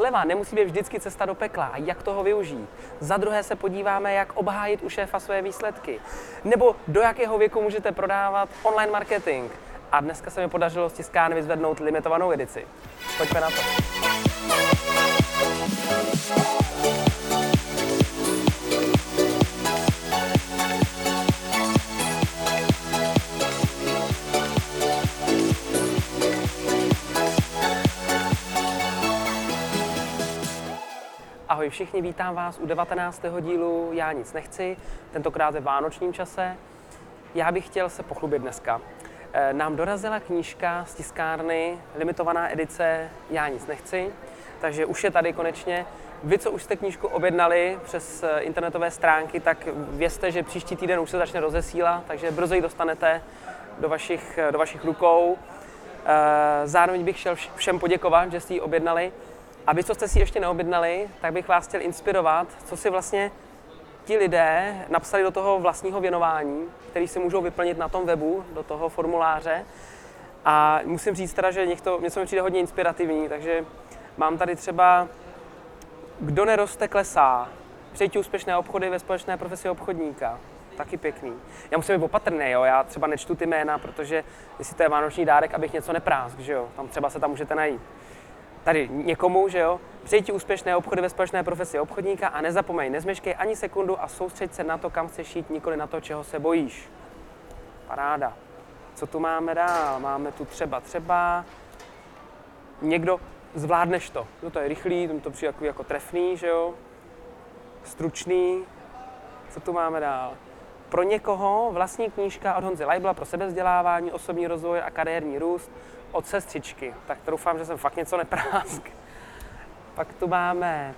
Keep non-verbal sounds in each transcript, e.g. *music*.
sleva nemusí být vždycky cesta do pekla a jak toho využít. Za druhé se podíváme, jak obhájit u šéfa své výsledky. Nebo do jakého věku můžete prodávat online marketing. A dneska se mi podařilo z vyzvednout limitovanou edici. Pojďme na to. Ahoj všichni, vítám vás u 19. dílu Já nic nechci, tentokrát ve vánočním čase. Já bych chtěl se pochlubit dneska. Eh, nám dorazila knížka z tiskárny, limitovaná edice Já nic nechci, takže už je tady konečně. Vy, co už jste knížku objednali přes eh, internetové stránky, tak vězte, že příští týden už se začne rozesílat, takže brzo ji dostanete do vašich, do vašich rukou. Eh, zároveň bych chtěl všem poděkovat, že jste ji objednali. A vy, co jste si ještě neobjednali, tak bych vás chtěl inspirovat, co si vlastně ti lidé napsali do toho vlastního věnování, který si můžou vyplnit na tom webu, do toho formuláře. A musím říct teda, že něco, něco mi přijde hodně inspirativní, takže mám tady třeba Kdo neroste, klesá. Přejti úspěšné obchody ve společné profesi obchodníka. Taky pěkný. Já musím být opatrný, jo? já třeba nečtu ty jména, protože jestli to je vánoční dárek, abych něco neprásk, že jo? Tam třeba se tam můžete najít tady někomu, že jo, přeji úspěšné obchody ve společné profesi obchodníka a nezapomeň, nezmeškej ani sekundu a soustřeď se na to, kam chceš jít, nikoli na to, čeho se bojíš. Paráda. Co tu máme dál? Máme tu třeba, třeba někdo, zvládneš to. No to je rychlý, to to přijde jako, jako trefný, že jo, stručný. Co tu máme dál? Pro někoho vlastní knížka od Honzy Leibla pro sebezdělávání, osobní rozvoj a kariérní růst od sestřičky, tak doufám, že jsem fakt něco neprásk. Pak tu máme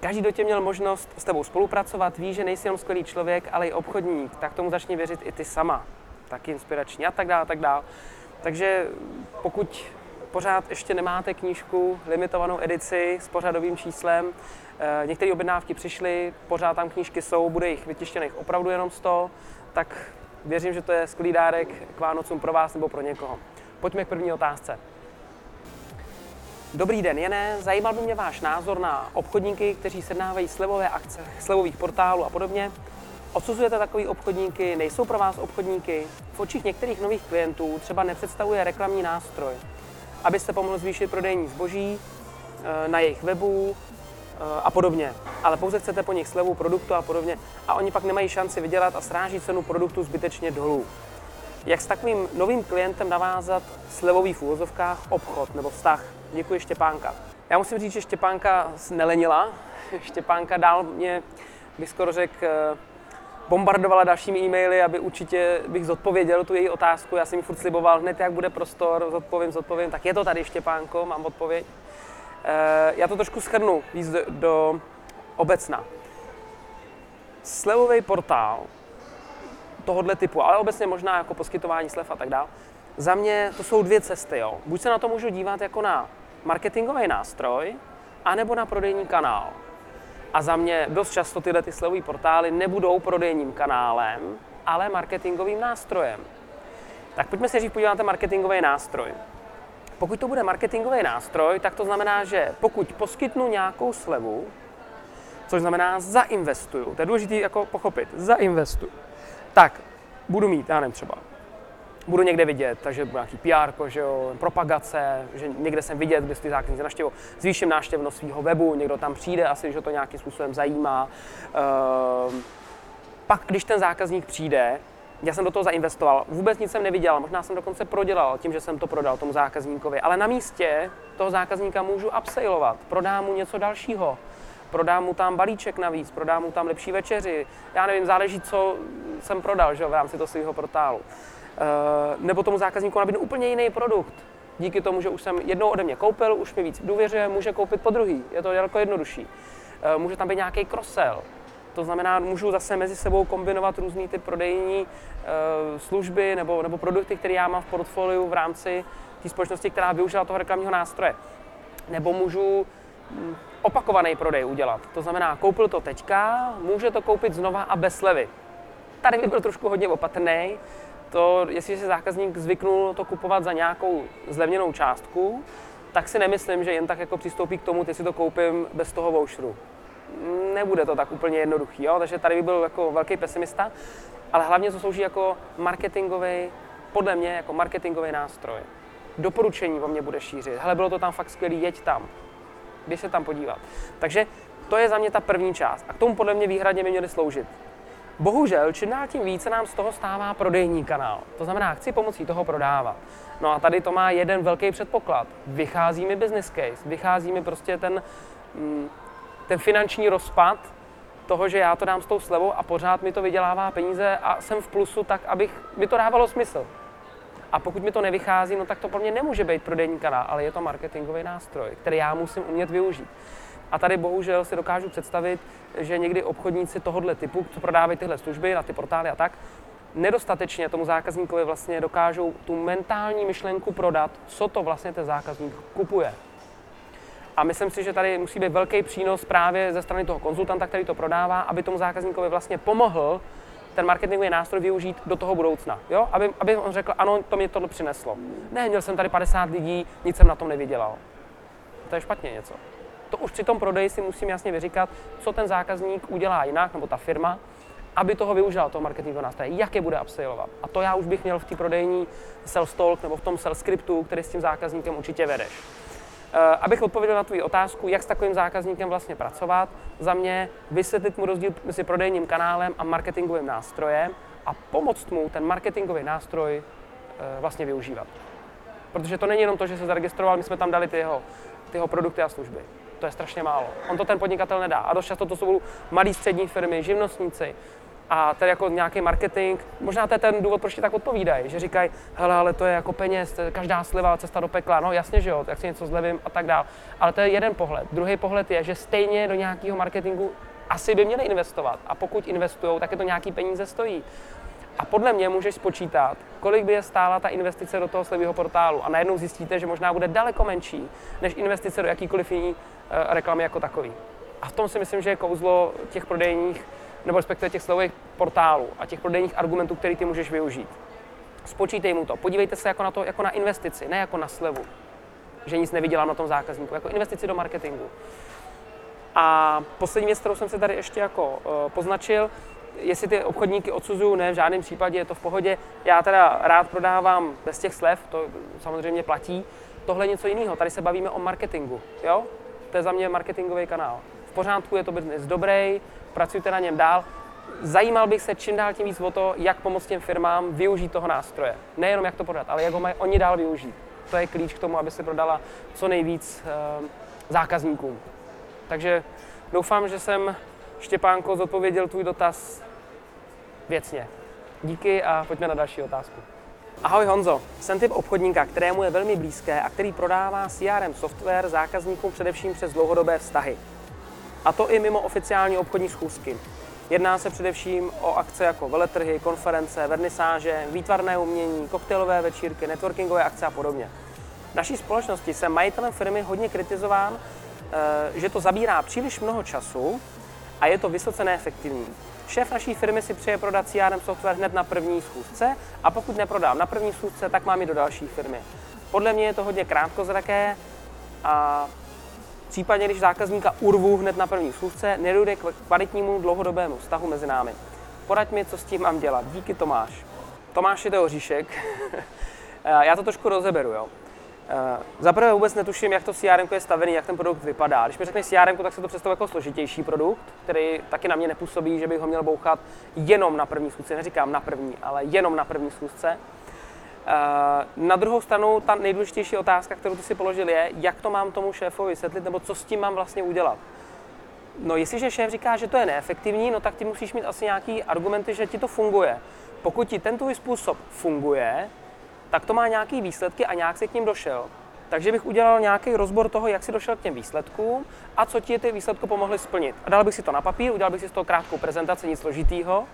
Každý, kdo tě měl možnost s tebou spolupracovat, ví, že nejsi jenom skvělý člověk, ale i obchodník, tak tomu začni věřit i ty sama. Taky inspirační a tak dále, a tak dále. Takže pokud pořád ještě nemáte knížku, limitovanou edici s pořadovým číslem, eh, některé objednávky přišly, pořád tam knížky jsou, bude jich vytištěných opravdu jenom 100, tak věřím, že to je skvělý dárek k Vánocům pro vás nebo pro někoho. Pojďme k první otázce. Dobrý den, Jené. Zajímal by mě váš názor na obchodníky, kteří sednávají slevové akce, slevových portálů a podobně. Odsuzujete takový obchodníky, nejsou pro vás obchodníky? V očích některých nových klientů třeba nepředstavuje reklamní nástroj, abyste pomohl zvýšit prodejní zboží eh, na jejich webu eh, a podobně. Ale pouze chcete po nich slevu produktu a podobně a oni pak nemají šanci vydělat a sráží cenu produktu zbytečně dolů. Jak s takovým novým klientem navázat slevový v úvozovkách obchod nebo vztah? Děkuji Štěpánka. Já musím říct, že Štěpánka nelenila. *laughs* Štěpánka dál mě, bych skoro řekl, eh, bombardovala dalšími e-maily, aby určitě bych zodpověděl tu její otázku. Já jsem mi furt sliboval, hned jak bude prostor, zodpovím, zodpovím. Tak je to tady, Štěpánko, mám odpověď. Eh, já to trošku schrnu víc do, do obecna. Slevový portál tohohle typu, ale obecně možná jako poskytování slev a tak dále. Za mě to jsou dvě cesty. Jo. Buď se na to můžu dívat jako na marketingový nástroj, anebo na prodejní kanál. A za mě dost často tyhle ty slevové portály nebudou prodejním kanálem, ale marketingovým nástrojem. Tak pojďme se říct podívat na ten marketingový nástroj. Pokud to bude marketingový nástroj, tak to znamená, že pokud poskytnu nějakou slevu, což znamená zainvestuju, to je důležité jako pochopit, zainvestuju, tak budu mít, já nevím, třeba budu někde vidět, takže budu nějaký PR, že jo, propagace, že někde jsem vidět, kde ty zákazníci naštěvují, zvýším návštěvnost svého webu, někdo tam přijde, asi, že to nějakým způsobem zajímá. Ehm, pak, když ten zákazník přijde, já jsem do toho zainvestoval, vůbec nic jsem neviděl, možná jsem dokonce prodělal tím, že jsem to prodal tomu zákazníkovi, ale na místě toho zákazníka můžu upsellovat, prodám mu něco dalšího, prodám mu tam balíček navíc, prodám mu tam lepší večeři, já nevím, záleží, co jsem prodal že, v rámci toho svého portálu. E, nebo tomu zákazníku nabídnu úplně jiný produkt. Díky tomu, že už jsem jednou ode mě koupil, už mi víc důvěřuje, může koupit po druhý. Je to daleko jednodušší. E, může tam být nějaký cross-sell. To znamená, můžu zase mezi sebou kombinovat různé ty prodejní e, služby nebo, nebo produkty, které já mám v portfoliu v rámci té společnosti, která využila toho reklamního nástroje. Nebo můžu opakovaný prodej udělat. To znamená, koupil to teďka, může to koupit znova a bez slevy. Tady bych byl trošku hodně opatrný. To, jestliže se zákazník zvyknul to kupovat za nějakou zlevněnou částku, tak si nemyslím, že jen tak jako přistoupí k tomu, teď si to koupím bez toho voucheru. Nebude to tak úplně jednoduchý, jo? takže tady by byl jako velký pesimista, ale hlavně to slouží jako marketingový, podle mě jako marketingový nástroj. Doporučení o mě bude šířit. Hele, bylo to tam fakt skvělý, jeď tam. Běž se tam podívat. Takže to je za mě ta první část. A k tomu podle mě výhradně by měly sloužit. Bohužel, čím dál tím více nám z toho stává prodejní kanál. To znamená, chci pomocí toho prodávat. No a tady to má jeden velký předpoklad. Vychází mi business case, vychází mi prostě ten, mm, ten finanční rozpad toho, že já to dám s tou slevou a pořád mi to vydělává peníze a jsem v plusu, tak abych, by to dávalo smysl. A pokud mi to nevychází, no tak to pro mě nemůže být prodejní kanál, ale je to marketingový nástroj, který já musím umět využít. A tady bohužel si dokážu představit, že někdy obchodníci tohohle typu, co prodávají tyhle služby na ty portály a tak, nedostatečně tomu zákazníkovi vlastně dokážou tu mentální myšlenku prodat, co to vlastně ten zákazník kupuje. A myslím si, že tady musí být velký přínos právě ze strany toho konzultanta, který to prodává, aby tomu zákazníkovi vlastně pomohl ten marketingový nástroj využít do toho budoucna. Jo? Aby, aby on řekl, ano, to mě tohle přineslo. Ne, měl jsem tady 50 lidí, nic jsem na tom nevydělal. To je špatně něco. To už při tom prodeji si musím jasně vyříkat, co ten zákazník udělá jinak, nebo ta firma, aby toho využil, toho marketingového nástroje, jak je bude upsellovat. A to já už bych měl v té prodejní sales talk nebo v tom sales scriptu, který s tím zákazníkem určitě vedeš. Uh, abych odpověděl na tvou otázku, jak s takovým zákazníkem vlastně pracovat, za mě vysvětlit mu rozdíl mezi prodejním kanálem a marketingovým nástrojem a pomoct mu ten marketingový nástroj uh, vlastně využívat. Protože to není jenom to, že se zaregistroval, my jsme tam dali ty jeho, ty jeho produkty a služby. To je strašně málo. On to ten podnikatel nedá. A dost často to jsou malé střední firmy, živnostníci, a tedy jako nějaký marketing, možná to je ten důvod, proč ti tak odpovídají, že říkají, hele, ale to je jako peněz, je každá sliva, cesta do pekla, no jasně, že jo, tak si něco zlevím a tak dál. Ale to je jeden pohled. Druhý pohled je, že stejně do nějakého marketingu asi by měli investovat. A pokud investují, tak je to nějaký peníze stojí. A podle mě můžeš spočítat, kolik by je stála ta investice do toho slevého portálu. A najednou zjistíte, že možná bude daleko menší než investice do jakýkoliv jiný uh, reklamy jako takový. A v tom si myslím, že je kouzlo těch prodejních nebo respektive těch slových portálů a těch prodejních argumentů, který ty můžeš využít. Spočítej mu to, podívejte se jako na to, jako na investici, ne jako na slevu, že nic nevydělám na tom zákazníku, jako investici do marketingu. A poslední věc, kterou jsem se tady ještě jako uh, poznačil, jestli ty obchodníky odsuzuju, ne, v žádném případě je to v pohodě. Já teda rád prodávám bez těch slev, to samozřejmě platí. Tohle je něco jiného, tady se bavíme o marketingu, jo? To je za mě marketingový kanál. V pořádku, je to business dobrý, pracujte na něm dál. Zajímal bych se čím dál tím víc o to, jak pomoct těm firmám využít toho nástroje. Nejenom jak to prodat, ale jak ho mají oni dál využít. To je klíč k tomu, aby se prodala co nejvíc uh, zákazníkům. Takže doufám, že jsem, Štěpánko, zodpověděl tvůj dotaz věcně. Díky a pojďme na další otázku. Ahoj Honzo, jsem typ obchodníka, kterému je velmi blízké a který prodává CRM software zákazníkům především přes dlouhodobé vztahy a to i mimo oficiální obchodní schůzky. Jedná se především o akce jako veletrhy, konference, vernisáže, výtvarné umění, koktejlové večírky, networkingové akce a podobně. V naší společnosti se majitelem firmy hodně kritizován, eh, že to zabírá příliš mnoho času a je to vysoce neefektivní. Šéf naší firmy si přeje prodat CRM software hned na první schůzce a pokud neprodám na první schůzce, tak mám i do další firmy. Podle mě je to hodně krátkozraké a Případně, když zákazníka urvu hned na první schůzce, nedojde k kvalitnímu dlouhodobému vztahu mezi námi. Poraď mi, co s tím mám dělat. Díky Tomáš. Tomáš je to oříšek. *laughs* Já to trošku rozeberu. Jo. Eh, za prvé vůbec netuším, jak to CRM je stavený, jak ten produkt vypadá. Když mi řekneš CRM, tak se to představuje jako složitější produkt, který taky na mě nepůsobí, že bych ho měl bouchat jenom na první schůzce. Neříkám na první, ale jenom na první schůzce. Eh, na druhou stranu, ta nejdůležitější otázka, kterou ty si položil, je, jak to mám tomu šéfovi vysvětlit, nebo co s tím mám vlastně udělat. No, jestliže šéf říká, že to je neefektivní, no tak ty musíš mít asi nějaký argumenty, že ti to funguje. Pokud ti ten tvůj způsob funguje, tak to má nějaký výsledky a nějak si k ním došel. Takže bych udělal nějaký rozbor toho, jak si došel k těm výsledkům a co ti ty výsledky pomohly splnit. A dal bych si to na papír, udělal bych si z toho krátkou prezentaci, nic složitýho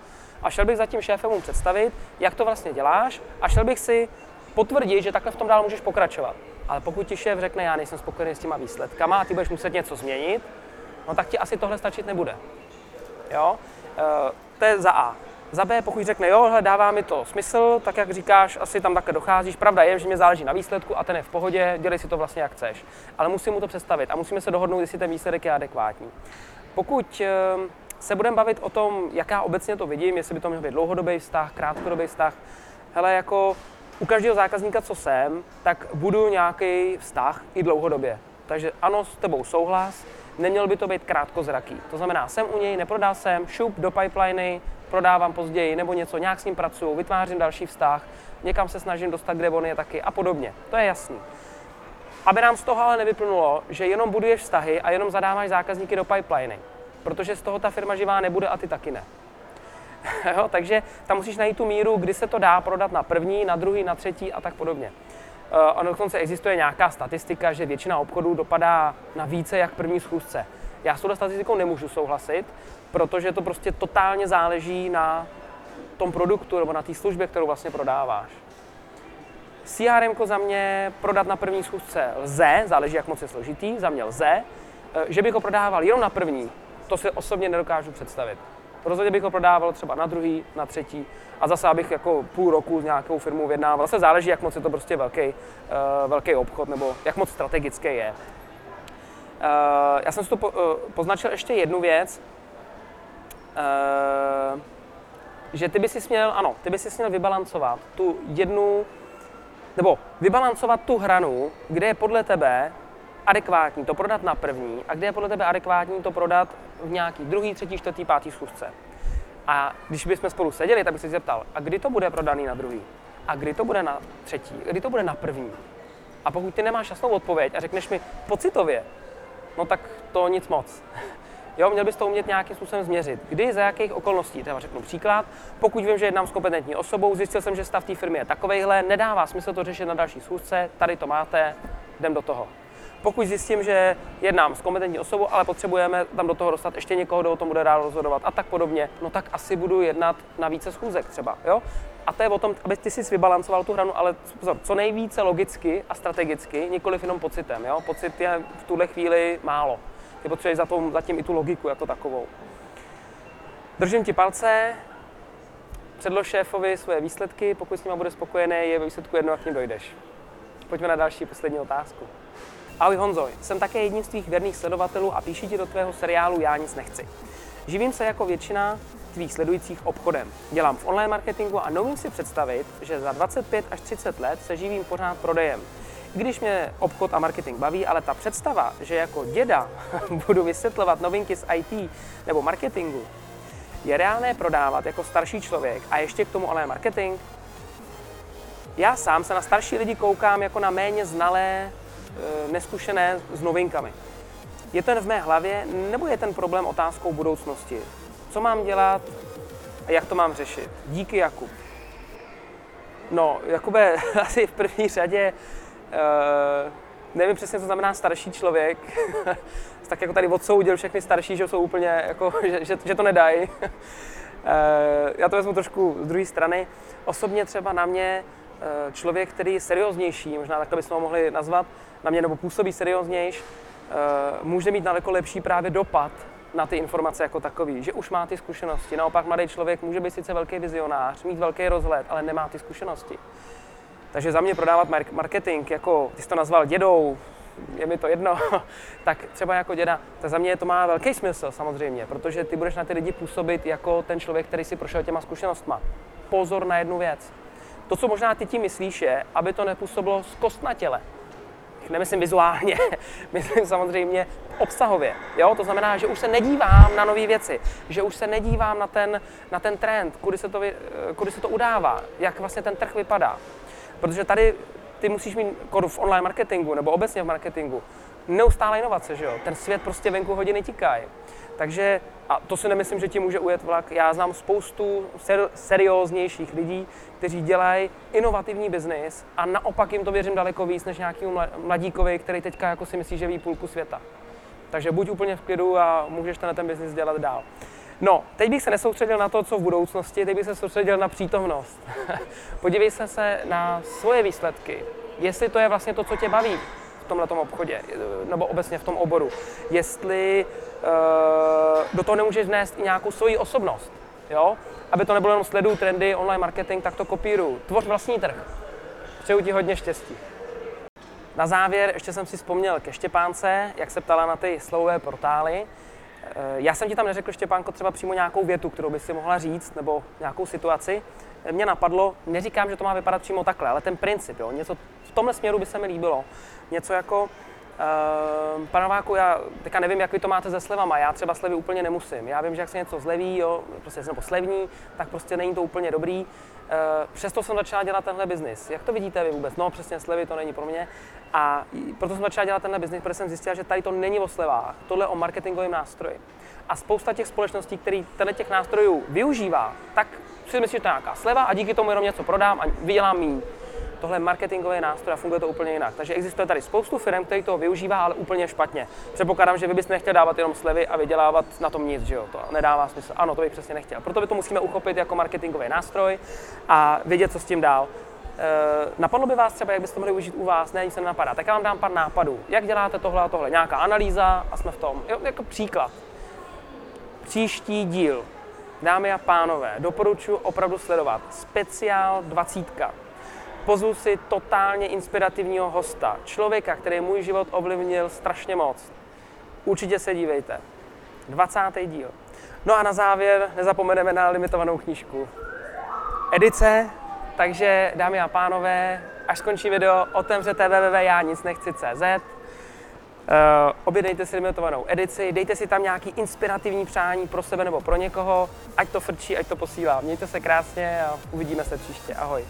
a šel bych za tím šéfem představit, jak to vlastně děláš a šel bych si potvrdit, že takhle v tom dál můžeš pokračovat. Ale pokud ti šéf řekne, já nejsem spokojený s těma výsledkama a ty budeš muset něco změnit, no tak ti asi tohle stačit nebude. Jo? E, to je za A. Za B, pokud řekne, jo, hele, dává mi to smysl, tak jak říkáš, asi tam také docházíš. Pravda je, že mě záleží na výsledku a ten je v pohodě, dělej si to vlastně jak chceš. Ale musím mu to představit a musíme se dohodnout, jestli ten výsledek je adekvátní. Pokud ehm, se budeme bavit o tom, jaká obecně to vidím, jestli by to měl být dlouhodobý vztah, krátkodobý vztah, hele, jako u každého zákazníka, co jsem, tak budu nějaký vztah i dlouhodobě. Takže ano, s tebou souhlas, neměl by to být krátkozraký. To znamená, jsem u něj, neprodal jsem, šup do pipeliny, prodávám později nebo něco, nějak s ním pracuju, vytvářím další vztah, někam se snažím dostat, kde on je taky a podobně. To je jasný. Aby nám z toho ale nevyplnulo, že jenom buduješ vztahy a jenom zadáváš zákazníky do pipeliny, protože z toho ta firma živá nebude a ty taky ne. *laughs* jo, takže tam musíš najít tu míru, kdy se to dá prodat na první, na druhý, na třetí a tak podobně. Uh, a dokonce existuje nějaká statistika, že většina obchodů dopadá na více jak první schůzce. Já s touto statistikou nemůžu souhlasit, protože to prostě totálně záleží na tom produktu nebo na té službě, kterou vlastně prodáváš. CRM za mě prodat na první schůzce lze, záleží, jak moc je složitý, za mě lze. Eh, že bych ho prodával jenom na první, to si osobně nedokážu představit. Rozhodně bych ho prodával třeba na druhý, na třetí a zase abych jako půl roku s nějakou firmou vyjednával. Zase záleží, jak moc je to prostě velký, uh, velký obchod nebo jak moc strategický je. Uh, já jsem si to po, uh, poznačil ještě jednu věc, uh, že ty by si směl, ano, ty by si směl vybalancovat tu jednu, nebo vybalancovat tu hranu, kde je podle tebe adekvátní to prodat na první a kde je podle tebe adekvátní to prodat v nějaký druhý, třetí, čtvrtý, pátý schůzce. A když bychom spolu seděli, tak bych se zeptal, a kdy to bude prodaný na druhý? A kdy to bude na třetí? Kdy to bude na první? A pokud ty nemáš jasnou odpověď a řekneš mi pocitově, no tak to nic moc. *laughs* Jo, měl bys to umět nějakým způsobem změřit. Kdy, za jakých okolností? Třeba řeknu příklad. Pokud vím, že jednám s kompetentní osobou, zjistil jsem, že stav té firmy je takovejhle, nedává smysl to řešit na další schůzce, tady to máte, jdem do toho. Pokud zjistím, že jednám s kompetentní osobou, ale potřebujeme tam do toho dostat ještě někoho, kdo o tom bude dál rozhodovat a tak podobně, no tak asi budu jednat na více schůzek třeba. Jo? A to je o tom, aby ty si vybalancoval tu hranu, ale pozor, co nejvíce logicky a strategicky, nikoliv jenom pocitem. Jo? Pocit je v tuhle chvíli málo. Ty potřebuješ za zatím i tu logiku jako takovou. Držím ti palce, předlož šéfovi svoje výsledky, pokud s nima bude spokojený, je ve výsledku jedno, jak k ním dojdeš. Pojďme na další poslední otázku. Ahoj Honzo, jsem také jedním z tvých věrných sledovatelů a píši ti do tvého seriálu Já nic nechci. Živím se jako většina tvých sledujících obchodem. Dělám v online marketingu a neumím si představit, že za 25 až 30 let se živím pořád prodejem. I když mě obchod a marketing baví, ale ta představa, že jako děda *laughs* budu vysvětlovat novinky z IT nebo marketingu, je reálné prodávat jako starší člověk a ještě k tomu online marketing? Já sám se na starší lidi koukám jako na méně znalé neskušené s novinkami. Je to jen v mé hlavě, nebo je ten problém otázkou budoucnosti? Co mám dělat a jak to mám řešit? Díky, Jakub. No, Jakube, *laughs* asi v první řadě uh, nevím přesně, co znamená starší člověk. *laughs* tak jako tady odsoudil všechny starší, že jsou úplně, jako, *laughs* že, že, že to nedají. uh, já to vezmu trošku z druhé strany. Osobně třeba na mě člověk, který je serióznější, možná takhle bychom ho mohli nazvat, na mě nebo působí serióznější, eh, může mít daleko lepší právě dopad na ty informace jako takový, že už má ty zkušenosti. Naopak mladý člověk může být sice velký vizionář, mít velký rozhled, ale nemá ty zkušenosti. Takže za mě prodávat marketing, jako ty jsi to nazval dědou, je mi to jedno, *laughs* tak třeba jako děda, tak za mě to má velký smysl samozřejmě, protože ty budeš na ty lidi působit jako ten člověk, který si prošel těma zkušenostma. Pozor na jednu věc. To, co možná ty tím myslíš, je, aby to nepůsobilo z na těle nemyslím vizuálně, *laughs* myslím samozřejmě obsahově. Jo? To znamená, že už se nedívám na nové věci, že už se nedívám na ten, na ten trend, kudy se, to, kudy se to udává, jak vlastně ten trh vypadá. Protože tady ty musíš mít jako v online marketingu nebo obecně v marketingu neustále inovace, že jo? Ten svět prostě venku hodiny tikají. Takže, a to si nemyslím, že ti může ujet vlak, já znám spoustu ser- serióznějších lidí, kteří dělají inovativní biznis a naopak jim to věřím daleko víc než nějakému mladíkovi, který teďka jako si myslí, že ví půlku světa. Takže buď úplně v klidu a můžeš ten, ten biznis dělat dál. No, teď bych se nesoustředil na to, co v budoucnosti, teď bych se soustředil na přítomnost. *laughs* Podívej se se na svoje výsledky, jestli to je vlastně to, co tě baví tomhle obchodě, nebo obecně v tom oboru. Jestli uh, do toho nemůžeš vnést i nějakou svoji osobnost. jo? Aby to nebylo jenom sleduju trendy, online marketing, tak to kopíruju. Tvoř vlastní trh. Přeju ti hodně štěstí. Na závěr ještě jsem si vzpomněl ke Štěpánce, jak se ptala na ty slovové portály. Eh, Já jsem ti tam neřekl, Štěpánko, třeba přímo nějakou větu, kterou by si mohla říct, nebo nějakou situaci. Mě napadlo, neříkám, že to má vypadat přímo takhle, ale ten princip, jo, něco v tomhle směru by se mi líbilo. Něco jako, Uh, pane Nováku, já teďka nevím, jak vy to máte se slevama, já třeba slevy úplně nemusím. Já vím, že jak se něco zleví, jo, prostě nebo slevní, tak prostě není to úplně dobrý. Uh, přesto jsem začal dělat tenhle biznis. Jak to vidíte vy vůbec? No přesně slevy to není pro mě. A proto jsem začal dělat tenhle biznis, protože jsem zjistil, že tady to není o slevách, tohle je o marketingovém nástroji. A spousta těch společností, který tenhle těch nástrojů využívá, tak si myslí, že to je nějaká sleva a díky tomu jenom něco prodám a vydělám méně tohle je marketingový nástroj a funguje to úplně jinak. Takže existuje tady spoustu firm, který to využívá, ale úplně špatně. Předpokládám, že vy byste nechtěl dávat jenom slevy a vydělávat na tom nic, že jo? To nedává smysl. Ano, to bych přesně nechtěl. Proto by to musíme uchopit jako marketingový nástroj a vědět, co s tím dál. E, napadlo by vás třeba, jak byste mohli užít u vás, ne, nic se nenapadá. Tak já vám dám pár nápadů. Jak děláte tohle a tohle? Nějaká analýza a jsme v tom. Jo, jako příklad. Příští díl. Dámy a pánové, doporučuji opravdu sledovat. Speciál 20 pozvu si totálně inspirativního hosta, člověka, který můj život ovlivnil strašně moc. Určitě se dívejte. 20. díl. No a na závěr nezapomeneme na limitovanou knížku. Edice, takže dámy a pánové, až skončí video, otevřete www.janicnechci.cz Uh, objednejte si limitovanou edici, dejte si tam nějaký inspirativní přání pro sebe nebo pro někoho, ať to frčí, ať to posílá. Mějte se krásně a uvidíme se příště. Ahoj.